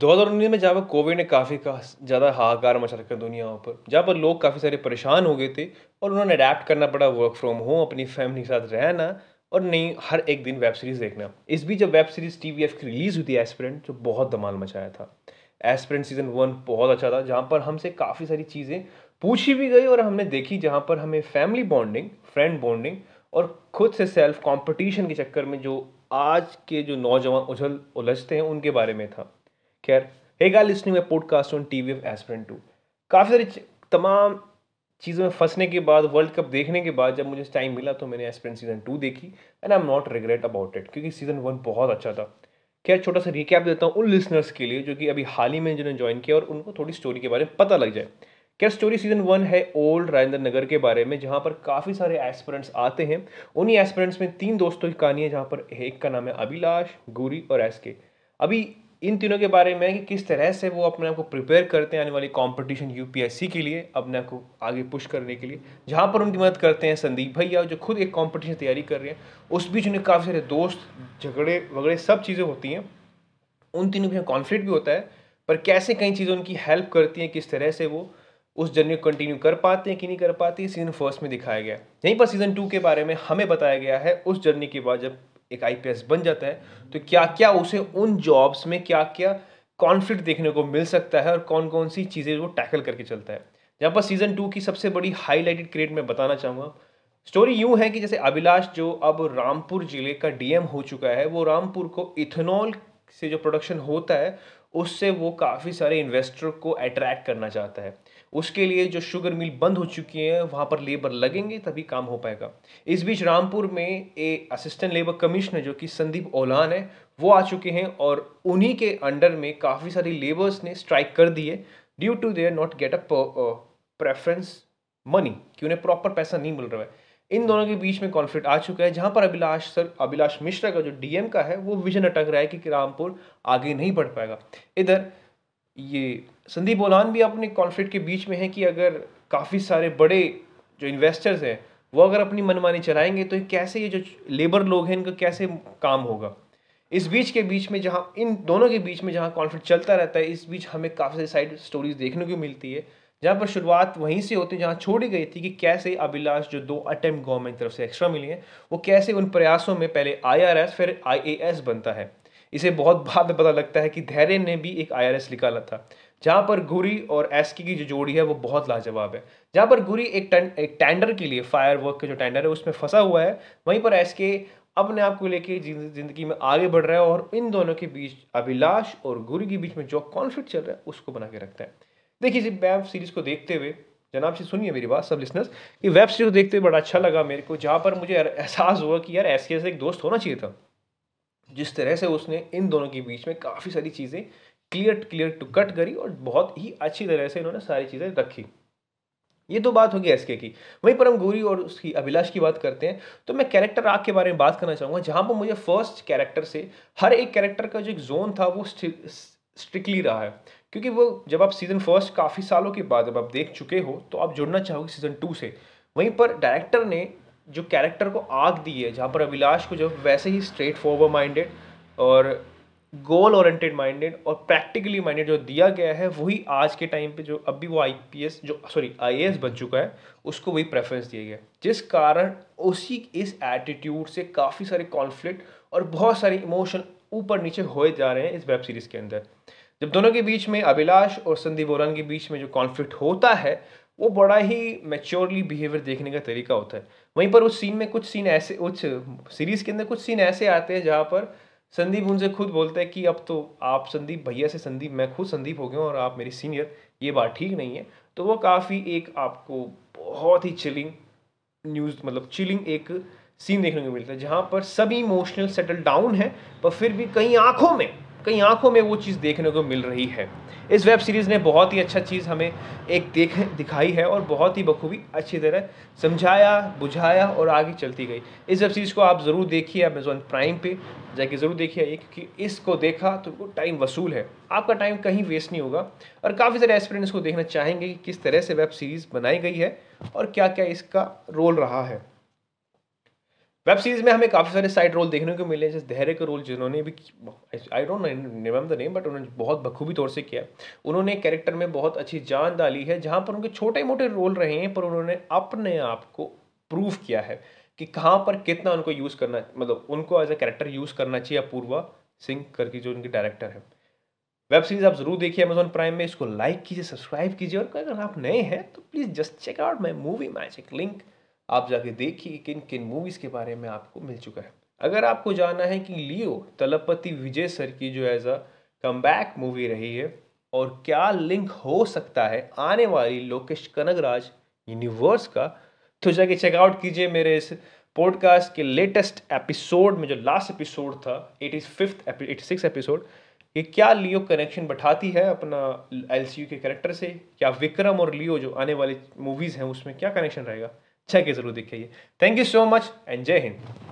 2019 में जहाँ पर कोविड ने काफ़ी का ज़्यादा हाहाकार मचा रखा दुनिया पर जहाँ पर लोग काफ़ी सारे परेशान हो गए थे और उन्होंने अडेप्ट करना पड़ा वर्क फ्रॉम होम अपनी फैमिली के साथ रहना और नहीं हर एक दिन वेब सीरीज़ देखना। इस बीच जब web series T V F की रिलीज़ हुई थी एस्पिरेंट जो बहुत धमाल मचाया था। एस्पिरेंट सीज़न वन बहुत अच्छा था, जहाँ पर हमसे काफ़ी सारी चीज़ें पूछी भी गई और हमने देखी, जहाँ पर हमें फैमिली बॉन्डिंग फ्रेंड बॉन्डिंग और खुद से सेल्फ कंपटीशन के चक्कर में जो आज के जो नौजवान उछल उलझते हैं, उनके बारे में था। खैर hey gal listening my podcast on T V F aspirant two काफ़ी सारी तमाम चीज़ों में फंसने के बाद वर्ल्ड कप देखने के बाद जब मुझे टाइम मिला तो मैंने एस्पिरेंट सीज़न टू देखी and I am not regret about it क्योंकि सीज़न वन बहुत अच्छा था। खैर, छोटा सा रिकैप देता हूँ उन लिसनर्स के लिए जो कि अभी हाल ही में जिन्होंने ज्वाइन किया और उनको थोड़ी स्टोरी के बारे में पता लग जाए। क्या स्टोरी सीज़न वन है ओल्ड राजेंद्र नगर के बारे में जहाँ पर काफ़ी सारे एस्पिरेंट्स आते हैं। उन्हीं एस्पिरेंट्स में तीन दोस्तों की कहानी है जहाँ पर एक का नाम है अभिलाष, गुरी और एस के अभी इन तीनों के बारे में कि किस तरह से वो अपने आप को प्रिपेयर करते हैं आने वाली कंपटीशन यूपीएससी के लिए, अपने आप को आगे पुश करने के लिए। जहाँ पर उनकी मदद करते हैं संदीप भैया, जो खुद एक कंपटीशन तैयारी कर रहे हैं। उस बीच उन्हें काफ़ी सारे दोस्त, झगड़े वगड़े सब चीज़ें होती हैं। उन तीनों के कॉन्फ्लिक्ट भी होता है, पर कैसे कई चीज़ें उनकी हेल्प करती हैं, किस तरह से वो उस जर्नी को कंटिन्यू कर पाते हैं, कि नहीं कर पाते सीज़न फ़र्स्ट में दिखाया गया यहीं पर सीज़न टू के बारे में हमें बताया गया है, उस जर्नी के बाद जब एक आईपीएस बन जाता है तो क्या क्या उसे उन जॉब्स में क्या क्या कॉन्फ्लिक्ट देखने को मिल सकता है और कौन कौन सी चीज़ें वो टैकल करके चलता है? जहाँ पर सीज़न टू की सबसे बड़ी हाईलाइटेड क्रिएट मैं बताना चाहूँगा स्टोरी यूँ है कि जैसे अभिलाष जो अब रामपुर ज़िले का डीएम हो चुका है, वो रामपुर को इथेनॉल से जो प्रोडक्शन होता है, उससे वो काफ़ी सारे इन्वेस्टर को अट्रैक्ट करना चाहता है। उसके लिए जो शुगर मिल बंद हो चुकी है, वहाँ पर लेबर लगेंगे, तभी काम हो पाएगा। इस बीच रामपुर में ए असिस्टेंट लेबर कमिश्नर जो कि संदीप ओलान है, वो आ चुके हैं और उन्हीं के अंडर में काफ़ी सारी लेबर्स ने स्ट्राइक कर दी है due to there not get a preference money कि उन्हें प्रॉपर पैसा नहीं मिल रहा है। इन दोनों के बीच में कॉन्फ्लिक्ट आ चुका है, जहाँ पर अभिलाष सर, अभिलाष मिश्रा का जो डीएम का है, वो विजन अटक रहा है कि रामपुर आगे नहीं बढ़ पाएगा। इधर ये संदीप बोलान भी अपने कॉन्फ्लिक्ट के बीच में है कि अगर काफ़ी सारे बड़े जो इन्वेस्टर्स हैं, वो अगर अपनी मनमानी चलाएँगे तो कैसे ये जो लेबर लोग हैं, इनका कैसे काम होगा? इस बीच के बीच में जहाँ, इन दोनों के बीच में जहाँ कॉन्फ्लिक्ट चलता रहता है, इस बीच हमें काफ़ी सारी साइड स्टोरीज देखने को मिलती है, जहाँ पर शुरुआत वहीं से होती है, जहाँ छोड़ी गई थी कि कैसे अभिलाष जो दो अटेम्प्ट गवर्नमेंट की तरफ़ से एक्स्ट्रा मिली हैं, वो कैसे उन प्रयासों में पहले आईआरएस फिर आईएएस बनता है। इसे बहुत बाद में पता लगता है कि धैर्य ने भी एक आईआरएस निकाला था। जहाँ पर गुरी और एसकी की जो जोड़ी है वो बहुत लाजवाब है। जहाँ पर गुरी एक टन, एक टेंडर के लिए फायर वर्क का जो टेंडर है उसमें फंसा हुआ है। वहीं पर एसके अपने आप को लेके ज़िंदगी में आगे बढ़ रहा है और इन दोनों के बीच अभिलाष और गुरी के बीच में जो कॉन्फ्लिक्ट चल रहा है उसको बना के रखता है। देखिए इस वेब सीरीज़ को देखते हुए जनाब से सुनिए मेरी बात सब लिसनर्स कि वेब सीरीज़ को देखते हुए बड़ा अच्छा लगा मेरे को जहाँ पर मुझे एहसास हुआ कि यार ऐसे ऐसे एक दोस्त होना चाहिए था। जिस तरह से उसने इन दोनों के बीच में काफ़ी सारी चीज़ें क्लियर क्लियर टू कट करी और बहुत ही अच्छी तरह से इन्होंने सारी चीज़ें रखी। ये तो बात होगी एसके की। वहीं पर हम गौरी और उसकी अभिलाष की बात करते हैं तो मैं कैरेक्टर आग के बारे में बात करना चाहूँगा, जहाँ पर मुझे फ़र्स्ट कैरेक्टर से हर एक कैरेक्टर का जो एक जोन था वो स्ट्रिक्टली रहा है। क्योंकि वो जब आप सीज़न फ़र्स्ट काफ़ी सालों के बाद जब आप देख चुके हो तो आप जुड़ना चाहोगे सीज़न टू से। वहीं पर डायरेक्टर ने जो कैरेक्टर को आग दी है, जहाँ पर अभिलाष को जब वैसे ही स्ट्रेट फॉरवर्ड माइंडेड और गोल ओरिएंटेड माइंडेड और प्रैक्टिकली माइंडेड जो दिया गया है, वही आज के टाइम पे जो अभी वो आईपीएस जो सॉरी आईएएस बन चुका है, उसको वही प्रेफरेंस दिया गया जिस कारण उसी इस एटीट्यूड से काफ़ी सारे कॉन्फ्लिक्ट और बहुत सारे इमोशन ऊपर नीचे होए जा रहे हैं इस वेब सीरीज़ के अंदर। जब दोनों के बीच में अभिलाष और संदीप ओरान के बीच में जो कॉन्फ्लिक्ट होता है वो बड़ा ही मेच्योरली बिहेवियर देखने का तरीका होता है। वहीं पर उस सीन में कुछ सीन ऐसे, उस सीरीज़ के अंदर कुछ सीन ऐसे आते हैं जहाँ पर संदीप उनसे खुद बोलते हैं कि अब तो आप संदीप, भैया से संदीप, मैं खुद संदीप हो गया हूँ और आप मेरी सीनियर ये बात ठीक नहीं है। तो वो काफ़ी एक आपको बहुत ही चिलिंग न्यूज़ मतलब चिलिंग एक सीन देखने को मिलता है जहाँ पर सभी इमोशनल सेटल डाउन है, पर फिर भी कई आँखों में कई आँखों में वो चीज़ देखने को मिल रही है। इस वेब सीरीज़ ने बहुत ही अच्छा चीज़ हमें एक देख, दिखाई है और बहुत ही बखूबी अच्छी तरह समझाया, बुझाया और आगे चलती गई। इस वेब सीरीज़ को आप ज़रूर देखिए अमेजोन प्राइम पे। जाके ज़रूर देखिए एक कि इसको देखा तो वो टाइम वसूल है। आपका टाइम कहीं वेस्ट नहीं होगा और काफ़ी सारे एस्पिरेंट्स को देखना चाहेंगे कि किस तरह से वेब सीरीज़ बनाई गई है और क्या क्या इसका रोल रहा है। वेब सीरीज़ में हमें काफ़ी सारे साइड रोल देखने को मिले जैसे धैर्य का रोल जिन्होंने भी I don't remember the name but उन्होंने बहुत बखूबी तौर से किया। उन्होंने कैरेक्टर में बहुत अच्छी जान डाली है, जहाँ पर उनके छोटे मोटे रोल रहे हैं, पर उन्होंने अपने आप को प्रूव किया है कि कहाँ पर कितना उनको यूज़ करना मतलब उनको एज ए कैरेक्टर यूज़ करना चाहिए अपूर्वा सिंह करके जो उनकी डायरेक्टर है। वेब सीरीज़ आप ज़रूर देखिए अमेजोन प्राइम में, इसको लाइक कीजिए सब्सक्राइब कीजिए, और अगर आप नए हैं तो please just check out my movie magic link आप जाके देखिए किन किन मूवीज़ के बारे में आपको मिल चुका है। अगर आपको जानना है कि लियो तलपति विजय सर की जो एज अ कम मूवी रही है और क्या लिंक हो सकता है आने वाली लोकेश कनगराज यूनिवर्स का तो जाके चेकआउट कीजिए मेरे इस पॉडकास्ट के लेटेस्ट एपिसोड में, जो लास्ट एपिसोड था eighty fifth eighty six episode कि क्या लियो कनेक्शन बैठाती है अपना एलसीयू के करेक्टर से? क्या विक्रम और लियो जो आने वाली मूवीज़ हैं, उसमें क्या कनेक्शन रहेगा? अच्छा के ज़रूर दिखाइए। Thank you so much and Jai Hind